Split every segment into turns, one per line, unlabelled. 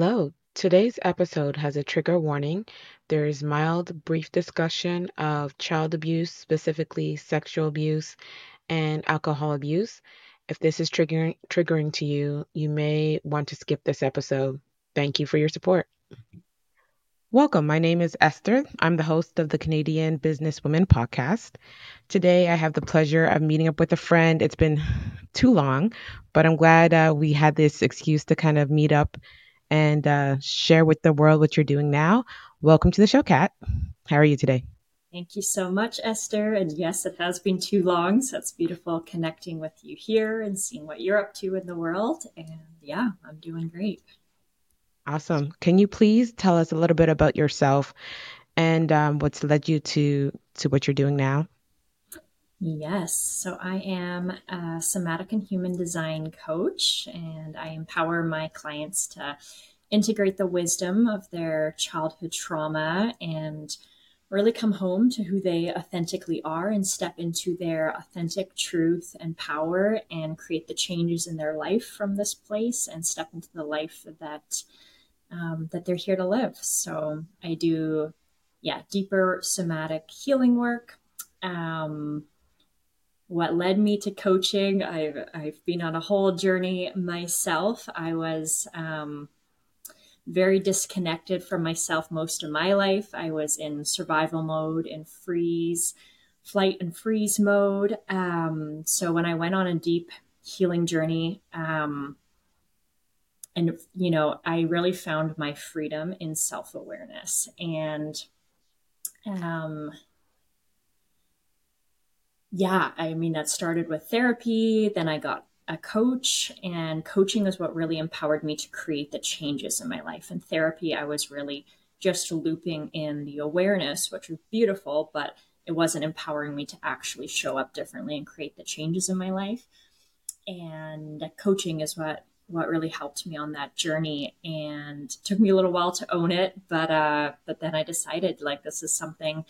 Hello. Today's episode has a trigger warning. There is mild, brief discussion of child abuse, specifically sexual abuse and alcohol abuse. If this is triggering triggering to you, you may want to skip this episode. Thank you for your support. Welcome. My name is Esther. I'm the host of the Canadian Businesswomen podcast. Today, I have the pleasure of meeting up with a friend. It's been too long, but I'm glad uh, we had this excuse to kind of meet up and uh, share with the world what you're doing now. Welcome to the show, Katt. How are you today?
Thank you so much, Esther. And yes, it has been too long, so it's beautiful connecting with you here and seeing what you're up to in the world. And yeah, I'm doing great.
Awesome. Can you please tell us a little bit about yourself and um, what's led you to to what you're doing now?
Yes. So I am a somatic and human design coach, and I empower my clients to integrate the wisdom of their childhood trauma and really come home to who they authentically are and step into their authentic truth and power and create the changes in their life from this place and step into the life that um, that they're here to live. So I do, yeah, deeper somatic healing work. Um, what led me to coaching. I've I've been on a whole journey myself. I was um, very disconnected from myself most of my life. I was in survival mode and freeze, flight and freeze mode. Um, so when I went on a deep healing journey, um, and you know, I really found my freedom in self awareness and. Um, yeah, I mean, that started with therapy. Then I got a coach, and coaching is what really empowered me to create the changes in my life. And therapy, I was really just looping in the awareness, which was beautiful, but it wasn't empowering me to actually show up differently and create the changes in my life. And coaching is what what really helped me on that journey and took me a little while to own it but uh but then i decided like this is something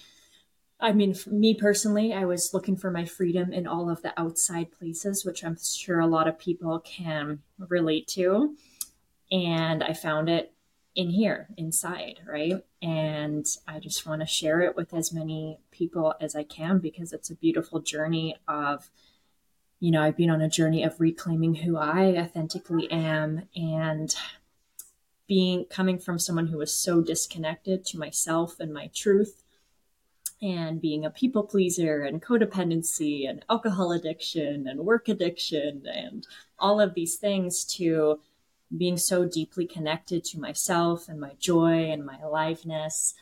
I mean, me personally, I was looking for my freedom in all of the outside places, which I'm sure a lot of people can relate to. And I found it in here, inside, right? And I just want to share it with as many people as I can because it's a beautiful journey of, you know, I've been on a journey of reclaiming who I authentically am and being coming from someone who was so disconnected to myself and my truth and being a people pleaser and codependency and alcohol addiction and work addiction and all of these things to being so deeply connected to myself and my joy and my aliveness.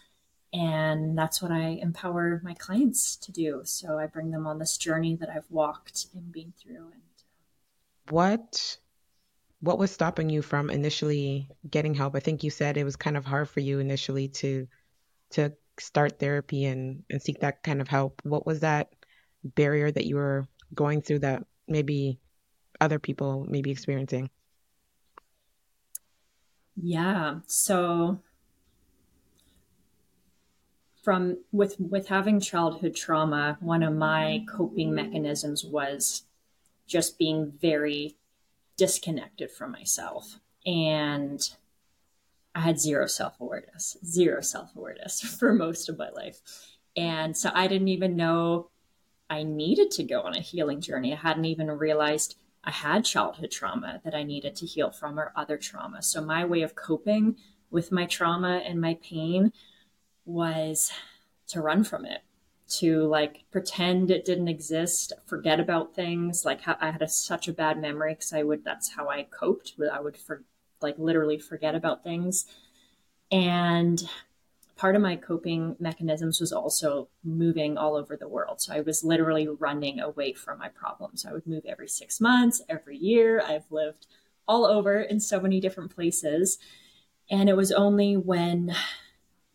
And that's what I empower my clients to do. So I bring them on this journey that I've walked and been through. And uh,
what what was stopping you from initially getting help? I think you said it was kind of hard for you initially to to start therapy and, and seek that kind of help, what was that barrier that you were going through that maybe other people may be experiencing?
Yeah. So from with with having childhood trauma, one of my coping mechanisms was just being very disconnected from myself and I had zero self awareness, zero self awareness for most of my life. And so I didn't even know I needed to go on a healing journey. I hadn't even realized I had childhood trauma that I needed to heal from or other trauma. So my way of coping with my trauma and my pain was to run from it, to like pretend it didn't exist, forget about things. Like I had a, such a bad memory because I would, that's how I coped. I would for, like literally forget about things. And part of my coping mechanisms was also moving all over the world. So I was literally running away from my problems. I would move every six months, every year. I've lived all over in so many different places. And it was only when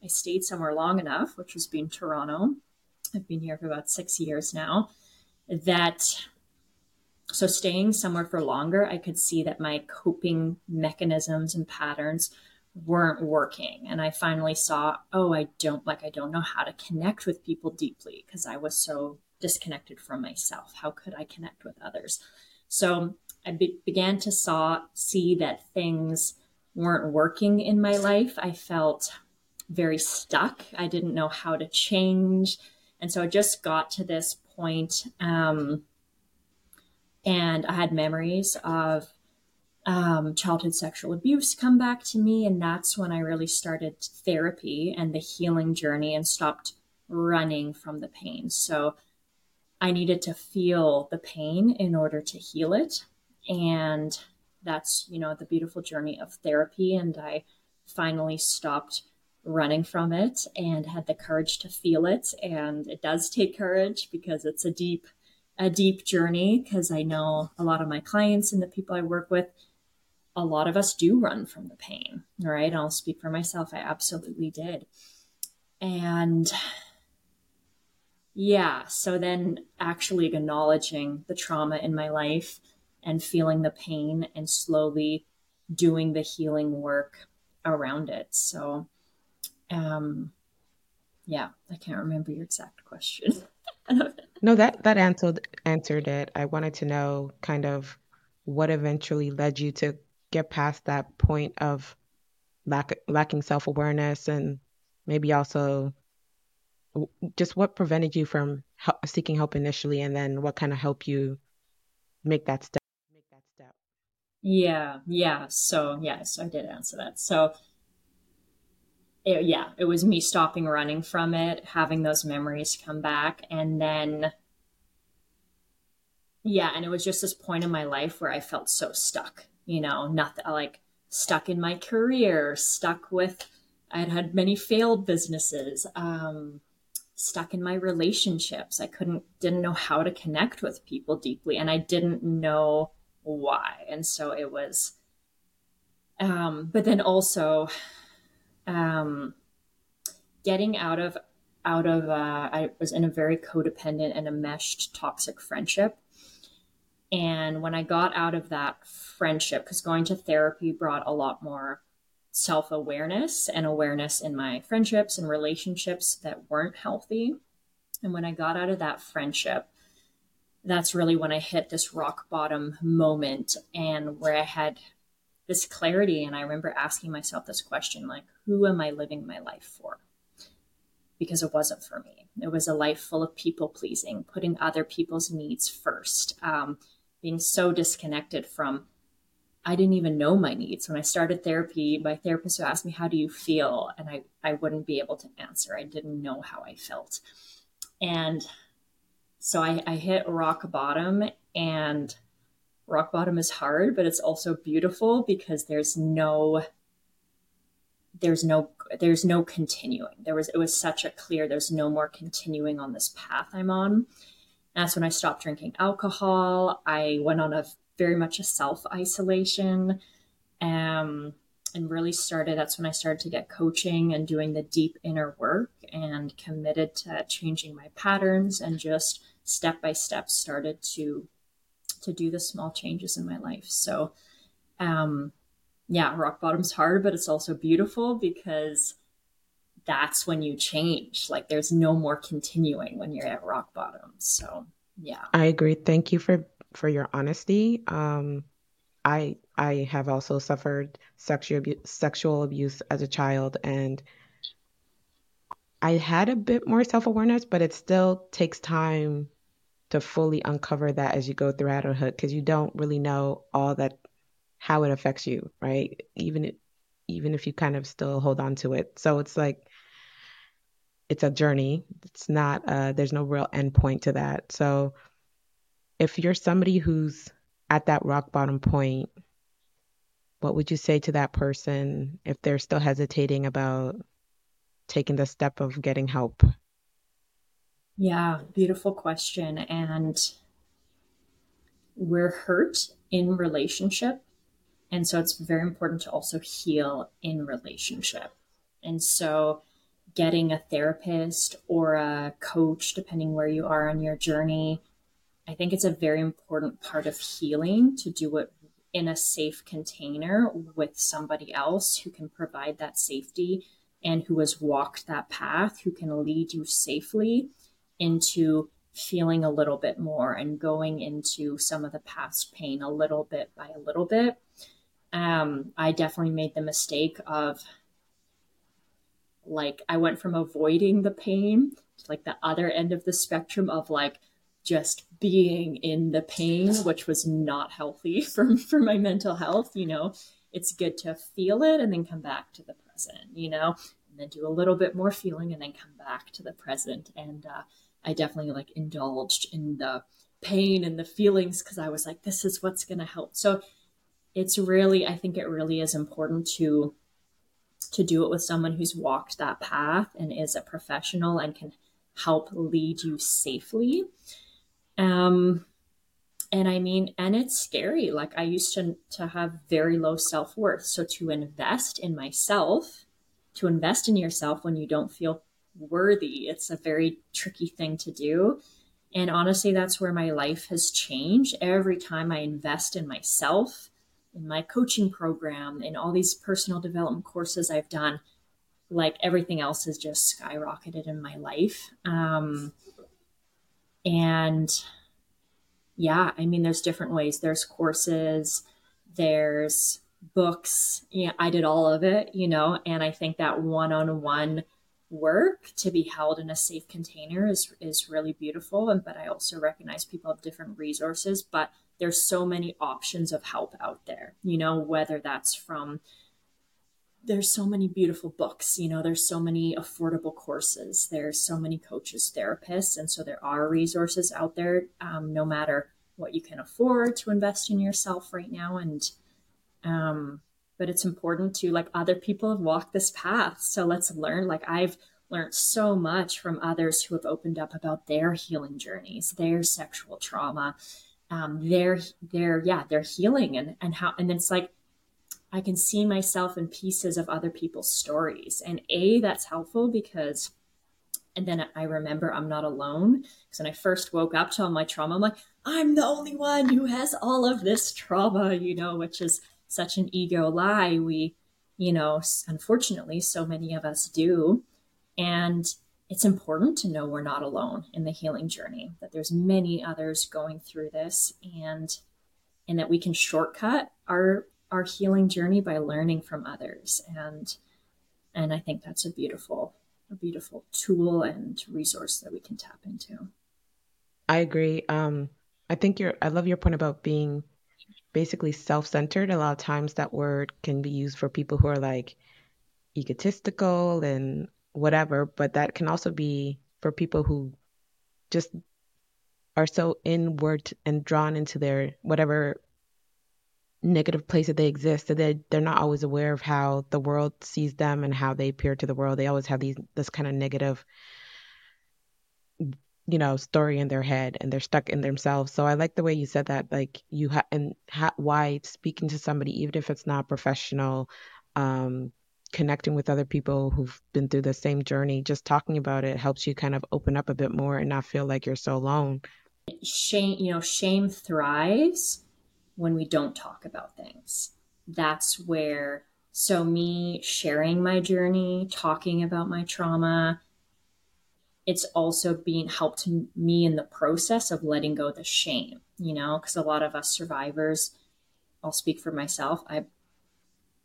I stayed somewhere long enough, which has been Toronto, I've been here for about six years now, that so staying somewhere for longer, I could see that my coping mechanisms and patterns weren't working. And I finally saw, oh, I don't like, I don't know how to connect with people deeply because I was so disconnected from myself. How could I connect with others? So I be- began to saw, see that things weren't working in my life. I felt very stuck. I didn't know how to change. And so I just got to this point, um, and I had memories of um, childhood sexual abuse come back to me. And that's when I really started therapy and the healing journey and stopped running from the pain. So I needed to feel the pain in order to heal it. And that's, you know, the beautiful journey of therapy. And I finally stopped running from it and had the courage to feel it. And it does take courage because it's a deep, a deep journey. Because I know a lot of my clients and the people I work with, a lot of us do run from the pain, right? I'll speak for myself. I absolutely did. And yeah, so then actually acknowledging the trauma in my life and feeling the pain and slowly doing the healing work around it. So, um, yeah, I can't remember your exact question.
no, that that answered answered it. I wanted to know kind of what eventually led you to get past that point of lack lacking self awareness and maybe also just what prevented you from seeking help initially and then what kind of helped you make that step make that step?
Yeah yeah. So yes i did answer that. So it, yeah it was me stopping running from it having those memories come back and then yeah and it was just this point in my life where i felt so stuck you know nothing like stuck in my career stuck with i'd had many failed businesses um stuck in my relationships. I couldn't, didn't know how to connect with people deeply, and I didn't know why. And so it was, um, but then also, um, getting out of, out of, uh, I was in a very codependent and a meshed toxic friendship. And when I got out of that friendship, because going to therapy brought a lot more self awareness and awareness in my friendships and relationships that weren't healthy. And when I got out of that friendship, that's really when I hit this rock bottom moment and where I had this clarity. And I remember asking myself this question like, who am I living my life for? Because it wasn't for me. It was a life full of people pleasing, putting other people's needs first, um, being so disconnected from I didn't even know my needs. When I started therapy, my therapist would ask me, How do you feel? And I, I wouldn't be able to answer. I didn't know how I felt. And so I, I hit rock bottom, and rock bottom is hard, but it's also beautiful because there's no there's no there's no continuing there was it was such a clear there's no more continuing on this path i'm on And that's when i stopped drinking alcohol i went on a very much a self isolation. Um, and really started, that's when I started to get coaching and doing the deep inner work and committed to changing my patterns and just step by step started to to do the small changes in my life. So um yeah, rock bottom's hard, but it's also beautiful because that's when you change. Like there's no more continuing when you're at rock bottom. So yeah.
I agree. Thank you for for your honesty. Um, I I have also suffered sexual abuse, sexual abuse as a child, and I had a bit more self awareness, but it still takes time to fully uncover that as you go through adulthood because you don't really know all that how it affects you, right? Even even if you kind of still hold on to it. So it's like it's a journey. It's not uh, there's no real end point to that. So if you're somebody who's at that rock bottom point, what would you say to that person if they're still hesitating about taking the step of getting help?
Yeah, beautiful question. And we're hurt in relationship. And so it's very important to also heal in relationship. And so getting a therapist or a coach, depending where you are on your journey, I think it's a very important part of healing to do it in a safe container with somebody else who can provide that safety and who has walked that path, who can lead you safely into feeling a little bit more and going into some of the past pain a little bit by a little bit. Um, I definitely made the mistake of like I went from avoiding the pain to like the other end of the spectrum of like just being in the pain, which was not healthy for for my mental health. You know, it's good to feel it and then come back to the present. You know, and then do a little bit more feeling and then come back to the present. And uh, I definitely like indulged in the pain and the feelings because I was like, this is what's going to help. So it's really, I think it really is important to to do it with someone who's walked that path and is a professional and can help lead you safely. Um, and I mean, and it's scary. Like I used to to have very low self worth, so to invest in myself, to invest in yourself when you don't feel worthy, it's a very tricky thing to do. And honestly, that's where my life has changed. Every time I invest in myself, in my coaching program, in all these personal development courses I've done, like everything else has just skyrocketed in my life. Um, and yeah, I mean, there's different ways. There's courses, there's books. Yeah, I did all of it, you know, and I think that one on one work to be held in a safe container is is really beautiful and but I also recognize people have different resources but there's so many options of help out there you know whether that's from there's so many beautiful books you know there's so many affordable courses there's so many coaches therapists and so there are resources out there um, no matter what you can afford to invest in yourself right now and um, but it's important to like other people have walked this path so let's learn like i've learned so much from others who have opened up about their healing journeys their sexual trauma um, their their yeah their healing and and how and then it's like i can see myself in pieces of other people's stories and a that's helpful because and then I remember I'm not alone. Because when I first woke up to all my trauma, I'm like, I'm the only one who has all of this trauma, you know, which is such an ego lie. We, you know, unfortunately, so many of us do. And it's important to know we're not alone in the healing journey, that there's many others going through this and and that we can shortcut our our healing journey by learning from others. And and I think that's a beautiful, a beautiful tool and resource that we can tap into.
I agree. Um, I think you're I love your point about being basically self-centered. A lot of times that word can be used for people who are like egotistical and whatever, but that can also be for people who just are so inward and drawn into their whatever negative place that they exist that they they're not always aware of how the world sees them and how they appear to the world. They always have these this kind of negative you know story in their head and they're stuck in themselves. So i like the way you said that like you have and ha- why speaking to somebody even if it's not professional um connecting with other people who've been through the same journey just talking about it helps you kind of open up a bit more and not feel like you're so alone.
Shame you know shame thrives when we don't talk about things. That's where so me sharing my journey talking about my trauma it's also being helped me in the process of letting go the shame, you know, because a lot of us survivors, I'll speak for myself. I,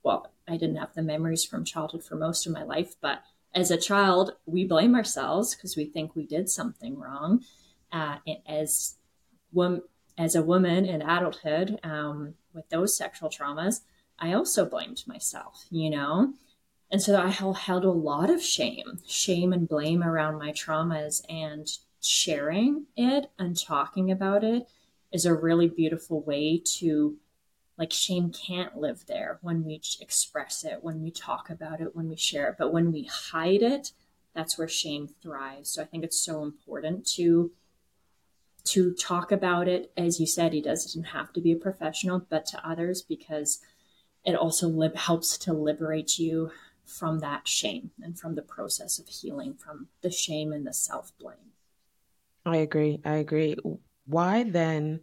well, I didn't have the memories from childhood for most of my life, but as a child, we blame ourselves because we think we did something wrong. Uh, as one, as a woman in adulthood um, with those sexual traumas, I also blamed myself, you know, and so I held a lot of shame, shame and blame around my traumas and sharing it and talking about it is a really beautiful way to like shame can't live there when we express it, when we talk about it, when we share it. But when we hide it, that's where shame thrives. So I think it's so important to to talk about it. As you said, he doesn't have to be a professional, but to others because it also lib- helps to liberate you from that shame and from the process of healing from the shame and the self blame.
I agree. I agree. Why then?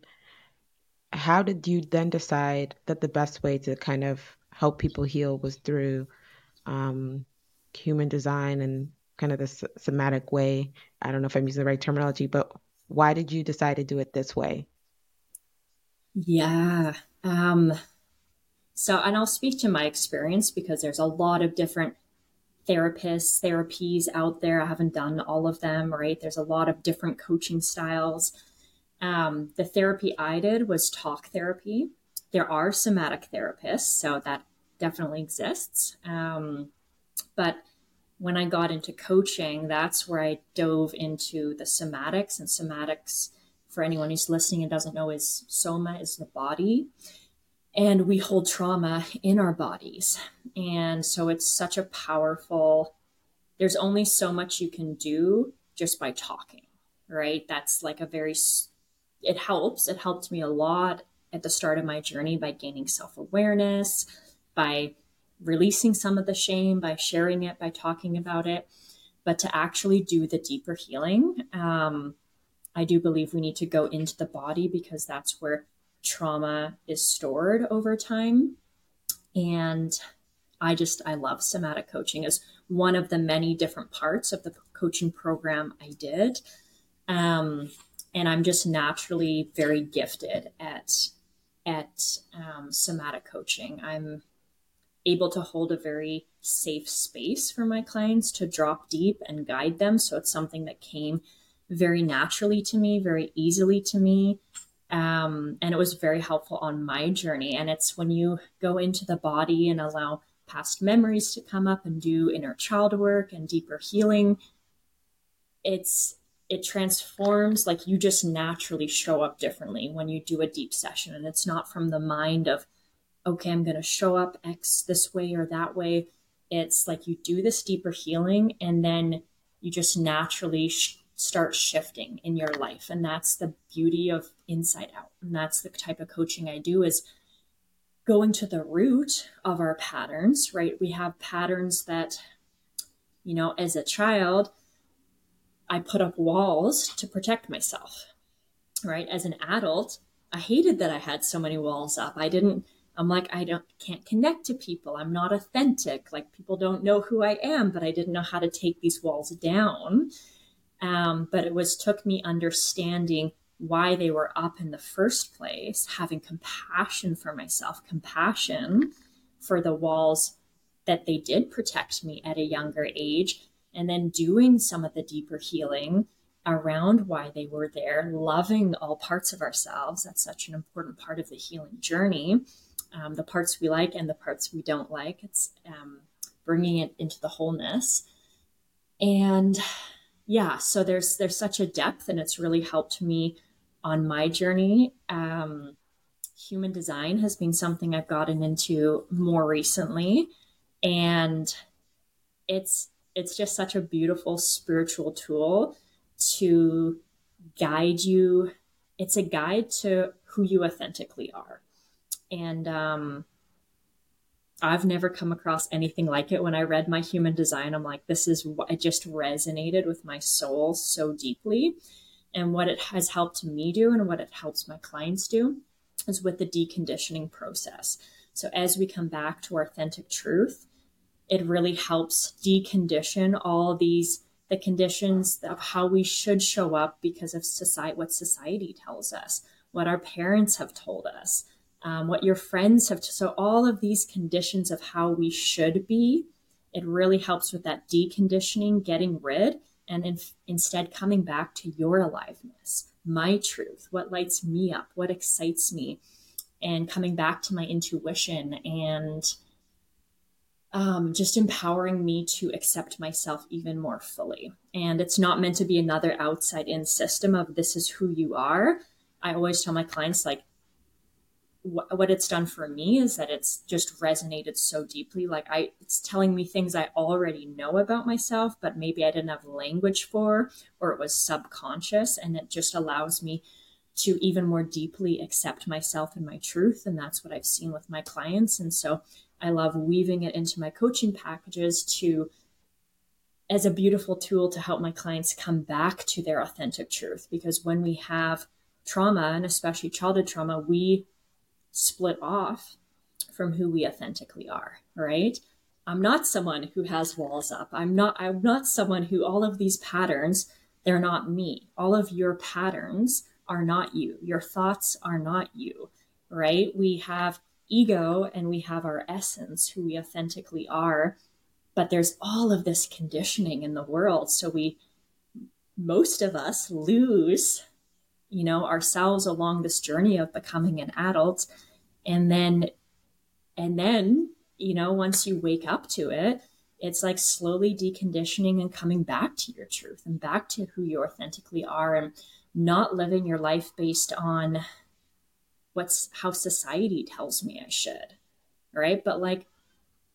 How did you then decide that the best way to kind of help people heal was through um, human design and kind of the somatic way? I don't know if I'm using the right terminology, but why did you decide to do it this way?
Yeah. Um, So, and I'll speak to my experience because there's a lot of different therapists, therapies out there. I haven't done all of them, right? There's a lot of different coaching styles. Um, the therapy I did was talk therapy. There are somatic therapists, so that definitely exists. Um, but when I got into coaching, that's where I dove into the somatics. And somatics, for anyone who's listening and doesn't know, is soma is the body. And we hold trauma in our bodies. And so it's such a powerful, there's only so much you can do just by talking, right? That's like a very, it helps. It helped me a lot at the start of my journey by gaining self awareness, by releasing some of the shame by sharing it, by talking about it, but to actually do the deeper healing. Um, I do believe we need to go into the body because that's where trauma is stored over time. And I just, I love somatic coaching as one of the many different parts of the coaching program I did. Um, and I'm just naturally very gifted at at um, somatic coaching. I'm able to hold a very safe space for my clients to drop deep and guide them. So it's something that came very naturally to me, very easily to me. Um, and it was very helpful on my journey. And it's when you go into the body and allow past memories to come up and do inner child work and deeper healing, it's it transforms like you just naturally show up differently when you do a deep session and it's not from the mind of okay, I'm going to show up X this way or that way. It's like you do this deeper healing and then you just naturally sh- start shifting in your life. And that's the beauty of inside out. And that's the type of coaching I do is going to the root of our patterns, right? We have patterns that, you know, as a child, I put up walls to protect myself, right? As an adult, I hated that I had so many walls up. I didn't I'm like, I don't can't connect to people. I'm not authentic. Like people don't know who I am, but I didn't know how to take these walls down. Um, but it was took me understanding why they were up in the first place, having compassion for myself, compassion for the walls that they did protect me at a younger age, and then doing some of the deeper healing around why they were there, loving all parts of ourselves. That's such an important part of the healing journey um, the parts we like and the parts we don't like. It's um, bringing it into the wholeness. And yeah, so there's there's such a depth, and it's really helped me on my journey. Um, human design has been something I've gotten into more recently, and it's it's just such a beautiful spiritual tool to guide you. It's a guide to who you authentically are and um, I've never come across anything like it. When I read my human design, I'm like, this is what it just resonated with my soul so deeply. And what it has helped me do and what it helps my clients do is with the deconditioning process. So as we come back to authentic truth, it really helps decondition all these the conditions of how we should show up because of society what society tells us, what our parents have told us, um, what your friends have. So all of these conditions of how we should be, it really helps with that deconditioning, getting rid, and in, instead coming back to your aliveness, my truth, what lights me up, what excites me, and coming back to my intuition and um, just empowering me to accept myself even more fully. And it's not meant to be another outside in system of this is who you are. I always tell my clients, like, what it's done for me is that it's just resonated so deeply. Like i it's telling me things i already know about myself but maybe i didn't have language for or it was subconscious and it just allows me to even more deeply accept myself and my truth and that's what i've seen with my clients. And so i love weaving it into my coaching packages to as a beautiful tool to help my clients come back to their authentic truth. Because when we have trauma and especially childhood trauma we split off from who we authentically are, right? I'm not someone who has walls up. I'm not I'm not someone who all of these patterns, they're not me. All of your patterns are not you. Your thoughts are not you, right? We have ego and we have our essence, who we authentically are. But there's all of this conditioning in the world. So we, most of us, lose, you know, ourselves along this journey of becoming an adult. And then, and then, you know, once you wake up to it, it's like slowly deconditioning and coming back to your truth and back to who you authentically are and not living your life based on what's how society tells me I should. Right. But like,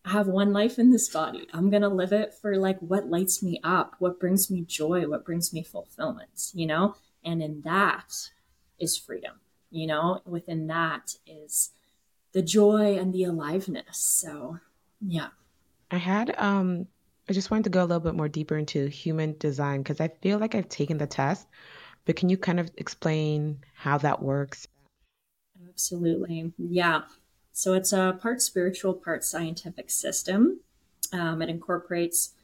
I have one life in this body. I'm going to live it for like what lights me up, what brings me joy, what brings me fulfillment, you know? And in that is freedom, you know? Within that is the joy and the aliveness. So, yeah.
I had um I just wanted to go a little bit more deeper into human design because I feel like I've taken the test, but can you kind of explain how that works?
Absolutely. Yeah. So it's a part spiritual, part scientific system. Um, it incorporates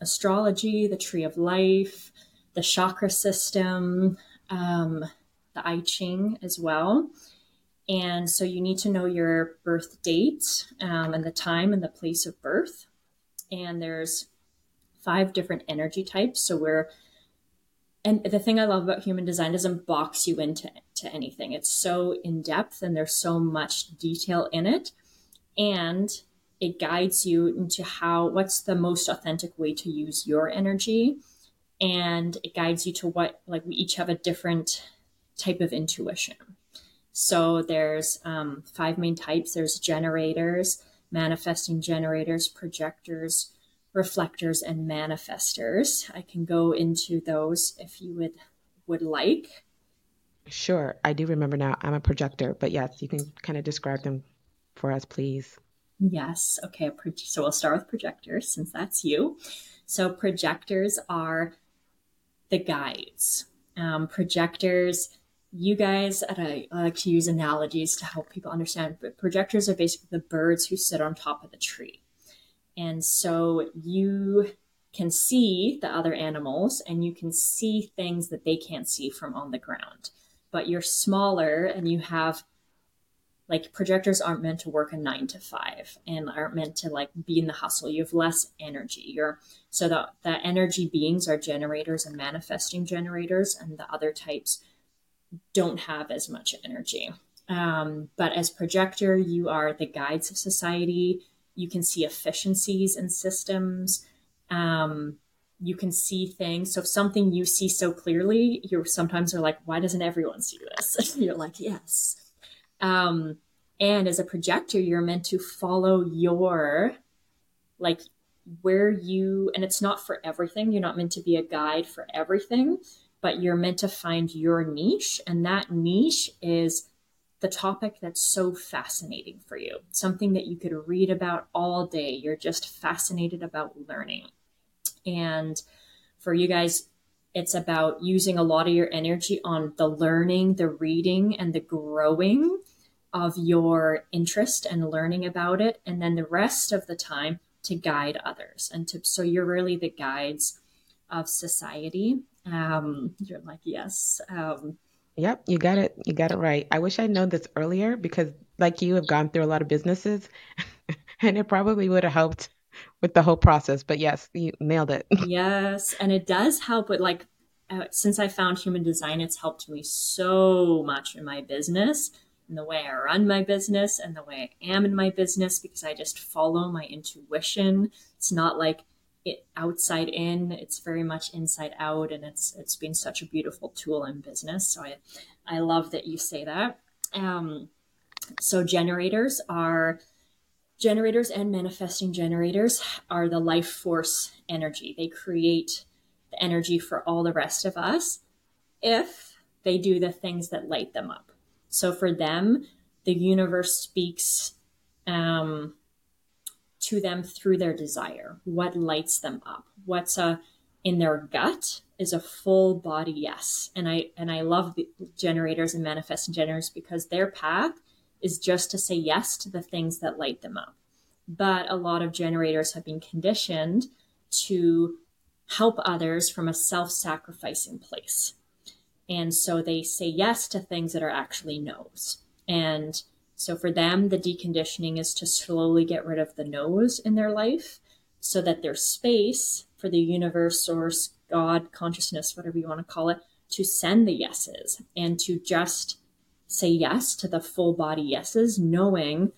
astrology, the tree of life, the chakra system, um, the I Ching as well. And so you need to know your birth date um, and the time and the place of birth. And there's five different energy types. So we're, and the thing I love about human design doesn't box you into to anything. It's so in depth and there's so much detail in it. And it guides you into how, what's the most authentic way to use your energy. And it guides you to what, like, we each have a different type of intuition. So there's um, five main types. There's generators, manifesting generators, projectors, reflectors, and manifestors. I can go into those if you would would like.
Sure, I do remember now. I'm a projector, but yes, you can kind of describe them for us, please.
Yes. Okay. So we'll start with projectors since that's you. So projectors are the guides. Um, projectors you guys, I, I like to use analogies to help people understand, but projectors are basically the birds who sit on top of the tree. And so you can see the other animals and you can see things that they can't see from on the ground. But you're smaller and you have like projectors aren't meant to work a nine to five and aren't meant to like be in the hustle. You have less energy. You're so the, the energy beings are generators and manifesting generators, and the other types don't have as much energy. Um, but as projector, you are the guides of society. You can see efficiencies in systems. Um, you can see things. So if something you see so clearly, you're sometimes are like, why doesn't everyone see this? you're like, yes. Um, and as a projector, you're meant to follow your like where you and it's not for everything. You're not meant to be a guide for everything, but you're meant to find your niche. And that niche is the topic that's so fascinating for you, something that you could read about all day. You're just fascinated about learning. And for you guys, it's about using a lot of your energy on the learning, the reading, and the growing of your interest and learning about it. And then the rest of the time to guide others. And to, so you're really the guides of society um, you're like, yes. Um,
yep, you got it. You got it right. I wish I'd known this earlier because, like you, have gone through a lot of businesses, and it probably would have helped with the whole process. But yes, you nailed it.
yes, and it does help with like uh, since I found human design, it's helped me so much in my business, in the way I run my business, and the way I am in my business because I just follow my intuition. It's not like it outside in it's very much inside out and it's it's been such a beautiful tool in business. So i i love that you say that. Um so generators are generators and manifesting generators are the life force energy. They create the energy for all the rest of us if they do the things that light them up so for them the universe speaks um, to them through their desire, what lights them up, what's a in their gut is a full body yes. And I and I love the generators and manifesting generators because their path is just to say yes to the things that light them up. But a lot of generators have been conditioned to help others from a self-sacrificing place. And so they say yes to things that are actually no's. And So for them, the deconditioning is to slowly get rid of the no's in their life so that there's space for the universe, source, God, consciousness, whatever you want to call it, to send the yeses and to just say yes to the full body yeses, knowing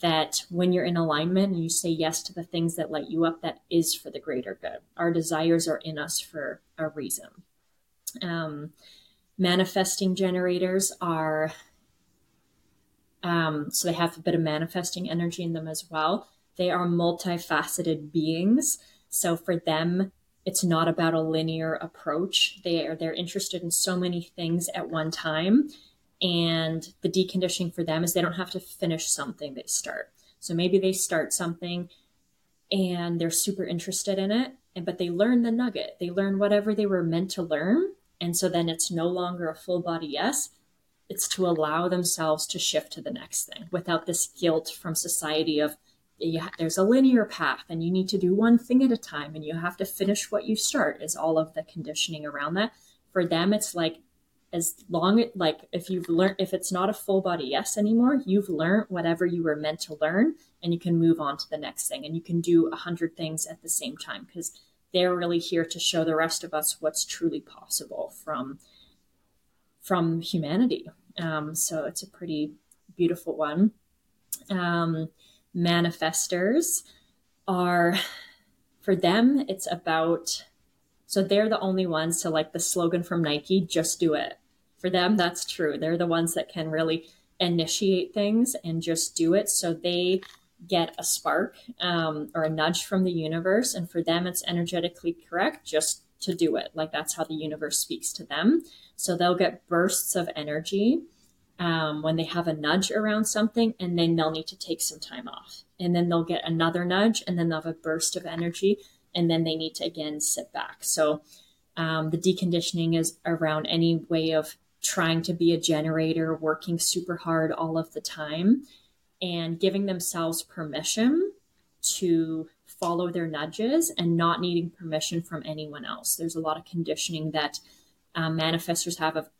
that when you're in alignment and you say yes to the things that light you up, that is for the greater good. Our desires are in us for a reason. Um, manifesting generators are, um, so they have a bit of manifesting energy in them as well. They are multifaceted beings. So for them, it's not about a linear approach. They are they're interested in so many things at one time and the deconditioning for them is they don't have to finish something they start. So maybe they start something and they're super interested in it, and but they learn the nugget. They learn whatever they were meant to learn. And so then it's no longer a full body yes. It's to allow themselves to shift to the next thing without this guilt from society of there's a linear path and you need to do one thing at a time and you have to finish what you start is all of the conditioning around that. For them, it's like as long like if you've learned if it's not a full body yes anymore you've learned whatever you were meant to learn and you can move on to the next thing and you can do a hundred things at the same time because they're really here to show the rest of us what's truly possible from from humanity um, so it's a pretty beautiful one um, manifestors are for them it's about so they're the only ones to like the slogan from Nike, just do it for them, that's true. They're the ones that can really initiate things and just do it. So they get a spark um, or a nudge from the universe. And for them, it's energetically correct just to do it. Like that's how the universe speaks to them. So they'll get bursts of energy um, when they have a nudge around something, and then they'll need to take some time off. And then they'll get another nudge, and then they'll have a burst of energy, and then they need to again sit back. So um, the deconditioning is around any way of trying to be a generator, working super hard all of the time, and giving themselves permission to follow their nudges and not needing permission from anyone else. There's a lot of conditioning that um, manifestors have of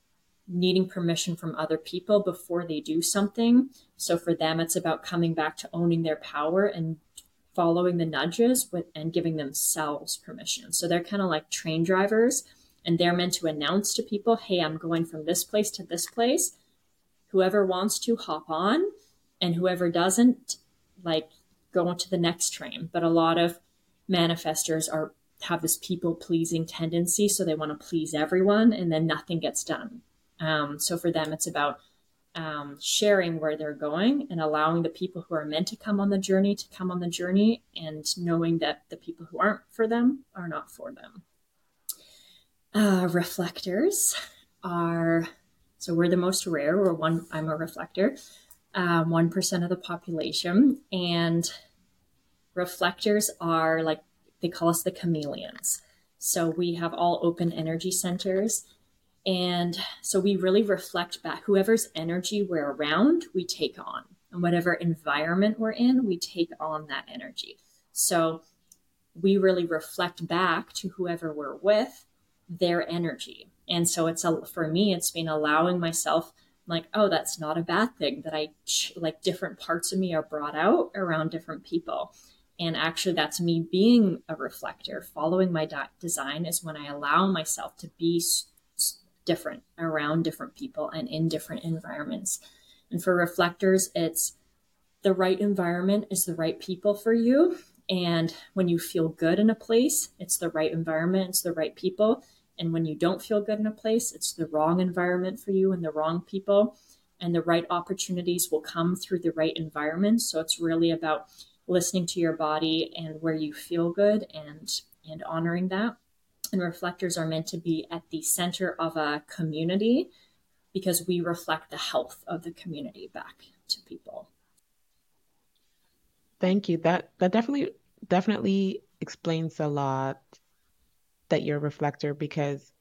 needing permission from other people before they do something. So for them, it's about coming back to owning their power and following the nudges with and giving themselves permission. So they're kind of like train drivers and they're meant to announce to people, hey, I'm going from this place to this place. Whoever wants to hop on, and whoever doesn't, like, go on to the next train. But a lot of manifestors are have this people pleasing tendency, so they want to please everyone, and then nothing gets done. Um, so for them, it's about um, sharing where they're going and allowing the people who are meant to come on the journey to come on the journey, and knowing that the people who aren't for them are not for them. Uh, reflectors are so we're the most rare. We're one. I'm a reflector. Um, one of the population, and reflectors are like they call us the chameleons. So we have all open energy centers. And so we really reflect back whoever's energy we're around, we take on. And whatever environment we're in, we take on that energy. So we really reflect back to whoever we're with their energy. And so it's a, for me, it's been allowing myself like, oh, that's not a bad thing that I like different parts of me are brought out around different people. And actually, that's me being a reflector. Following my design is when I allow myself to be different around different people and in different environments. And for reflectors, it's the right environment is the right people for you. And when you feel good in a place, it's the right environment, it's the right people. And when you don't feel good in a place, it's the wrong environment for you and the wrong people. And the right opportunities will come through the right environment. So it's really about listening to your body and where you feel good and and honoring that. And reflectors are meant to be at the center of a community because we reflect the health of the community back to people.
Thank you. That that definitely definitely explains a lot that you're a reflector because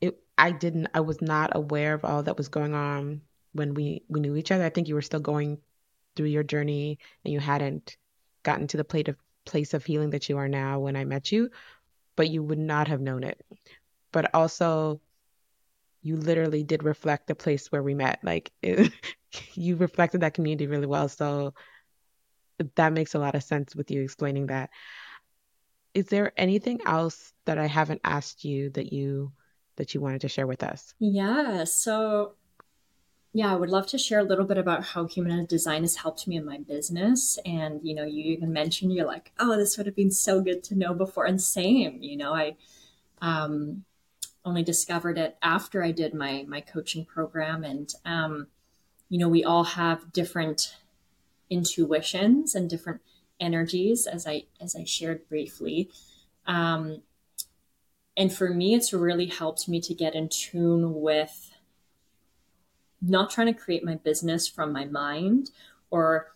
it I didn't I was not aware of all that was going on when we we knew each other. I think you were still going through your journey and you hadn't gotten to the plate of place of healing that you are now when I met you, but you would not have known it. But also you literally did reflect the place where we met. Like it, you reflected that community really well. So that makes a lot of sense with you explaining that. Is there anything else that I haven't asked you that you that you wanted to share with us?
Yeah. So yeah, I would love to share a little bit about how human design has helped me in my business. And, you know, you even mentioned you're like, oh, this would have been so good to know before. And same, you know, I um, only discovered it after I did my my coaching program. And, um, you know, we all have different intuitions and different energies, as I as I shared briefly. Um, and for me, it's really helped me to get in tune with not trying to create my business from my mind or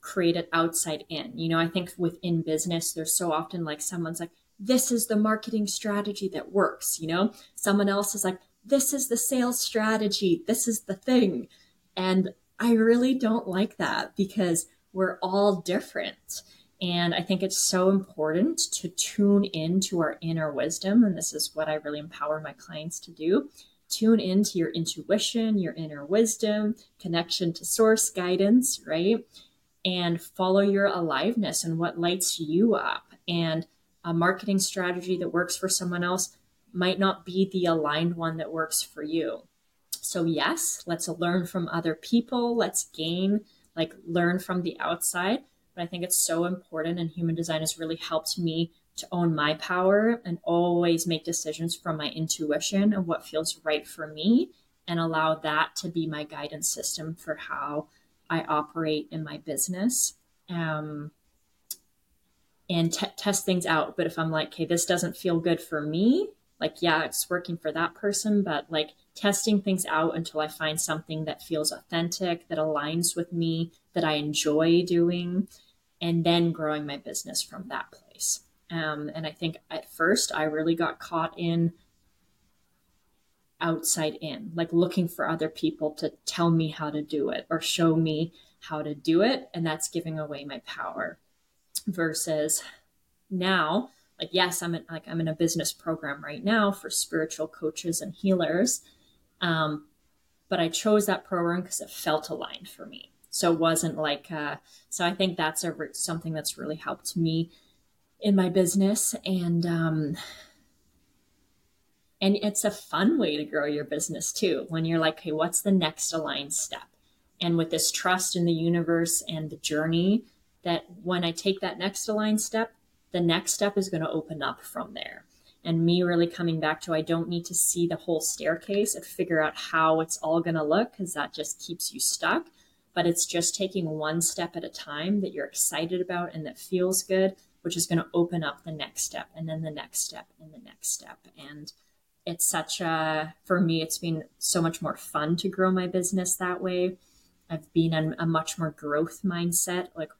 create it outside in. You know, I think within business, there's so often like someone's like, this is the marketing strategy that works, you know? Someone else is like, this is the sales strategy, this is the thing. And I really don't like that because we're all different. And I think it's so important to tune into our inner wisdom. And this is what I really empower my clients to do tune into your intuition, your inner wisdom, connection to source guidance, right? And follow your aliveness and what lights you up. And a marketing strategy that works for someone else might not be the aligned one that works for you. So, yes, let's learn from other people. Let's gain, like, learn from the outside. But I think it's so important, and human design has really helped me to own my power and always make decisions from my intuition and what feels right for me and allow that to be my guidance system for how I operate in my business. Um, and t- test things out. But if I'm like, okay, this doesn't feel good for me, like, yeah, it's working for that person, but like testing things out until I find something that feels authentic, that aligns with me, that I enjoy doing, and then growing my business from that place. Um, and I think at first I really got caught in outside in, like looking for other people to tell me how to do it or show me how to do it. And that's giving away my power versus now, like, yes, I'm in, like, I'm in a business program right now for spiritual coaches and healers. Um, but I chose that program because it felt aligned for me. So it wasn't like, uh, so I think that's a, something that's really helped me in my business and um and it's a fun way to grow your business too when you're like hey what's the next aligned step and with this trust in the universe and the journey that when i take that next aligned step the next step is going to open up from there and me really coming back to i don't need to see the whole staircase and figure out how it's all going to look because that just keeps you stuck but it's just taking one step at a time that you're excited about and that feels good which is going to open up the next step and then the next step and the next step. And it's such a, for me, it's been so much more fun to grow my business that way. I've been in a much more growth mindset. Like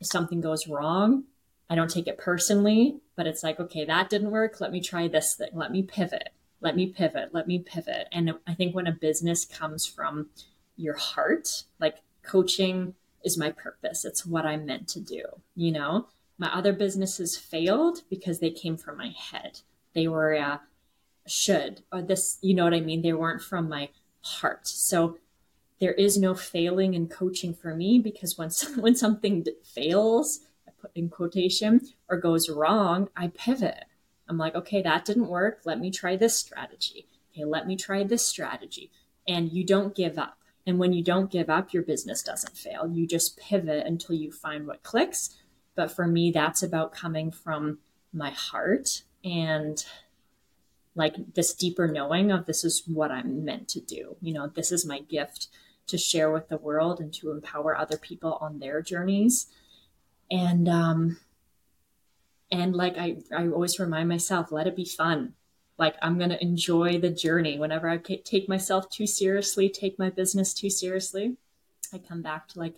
if something goes wrong, I don't take it personally, but it's like, okay, that didn't work. Let me try this thing. Let me pivot. Let me pivot. Let me pivot. And I think when a business comes from your heart, like coaching is my purpose. It's what I'm meant to do, you know? My other businesses failed because they came from my head. They were uh, should or this, you know what I mean? They weren't from my heart. So there is no failing in coaching for me because when when something fails, in quotation or goes wrong, I pivot. I'm like, okay, that didn't work. Let me try this strategy. Okay, let me try this strategy. And you don't give up. And when you don't give up, your business doesn't fail. You just pivot until you find what clicks but for me, that's about coming from my heart and like this deeper knowing of this is what I'm meant to do. You know, this is my gift to share with the world and to empower other people on their journeys. And, um, and like I, I always remind myself, let it be fun. Like I'm going to enjoy the journey. Whenever I take myself too seriously, take my business too seriously, I come back to like,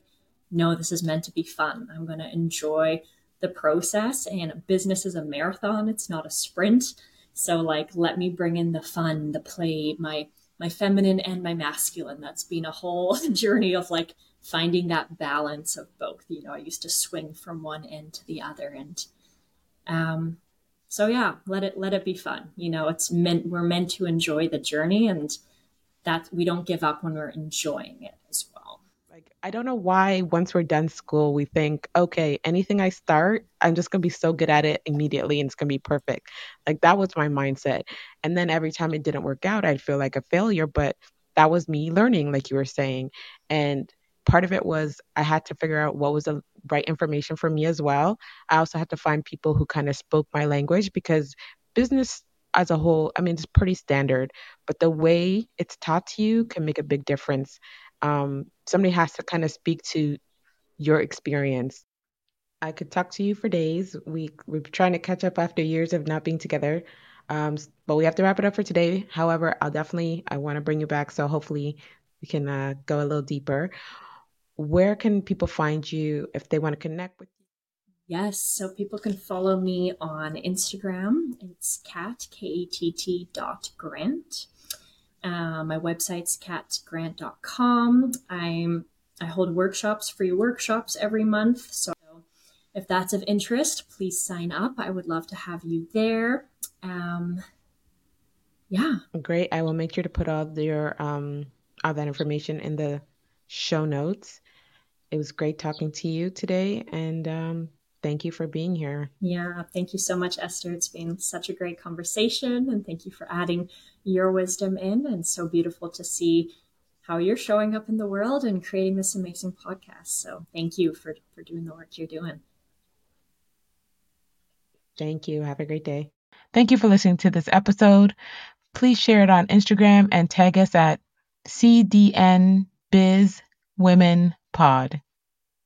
no, this is meant to be fun. I'm going to enjoy the process. And business is a marathon, it's not a sprint. So, like, let me bring in the fun, the play, my my feminine and my masculine. That's been a whole journey of like finding that balance of both. You know, I used to swing from one end to the other, and um, so yeah, let it let it be fun. You know, it's meant we're meant to enjoy the journey and that we don't give up when we're enjoying it as well.
Like I don't know why once we're done school we think, okay, anything I start, I'm just gonna be so good at it immediately and it's gonna be perfect. Like that was my mindset. And then every time it didn't work out, I'd feel like a failure, but that was me learning, like you were saying. And part of it was I had to figure out what was the right information for me as well. I also had to find people who kind of spoke my language because business as a whole, I mean, it's pretty standard, but the way it's taught to you can make a big difference. Um, somebody has to kind of speak to your experience. I could talk to you for days. We we're trying to catch up after years of not being together. Um, but we have to wrap it up for today. However, I'll definitely I want to bring you back, so hopefully we can uh, go a little deeper. Where can people find you if they want to connect with you?
Yes, so people can follow me on Instagram. It's Katt, K A T T dot grant. Uh, my website's kattgrant.com. I'm I hold workshops, free workshops every month. So if that's of interest, please sign up. I would love to have you there. Um, yeah.
Great. I will make sure to put all your um all that information in the show notes. It was great talking to you today, and um, thank you for being here.
yeah. Thank you so much, Esther. It's been such a great conversation, and thank you for adding your wisdom in. And so beautiful to see how you're showing up in the world and creating this amazing podcast. So thank you for for doing the work you're doing.
Thank you. Have a great day. Thank you for listening to this episode. Please share it on Instagram and tag us at CDN Biz Women Pod.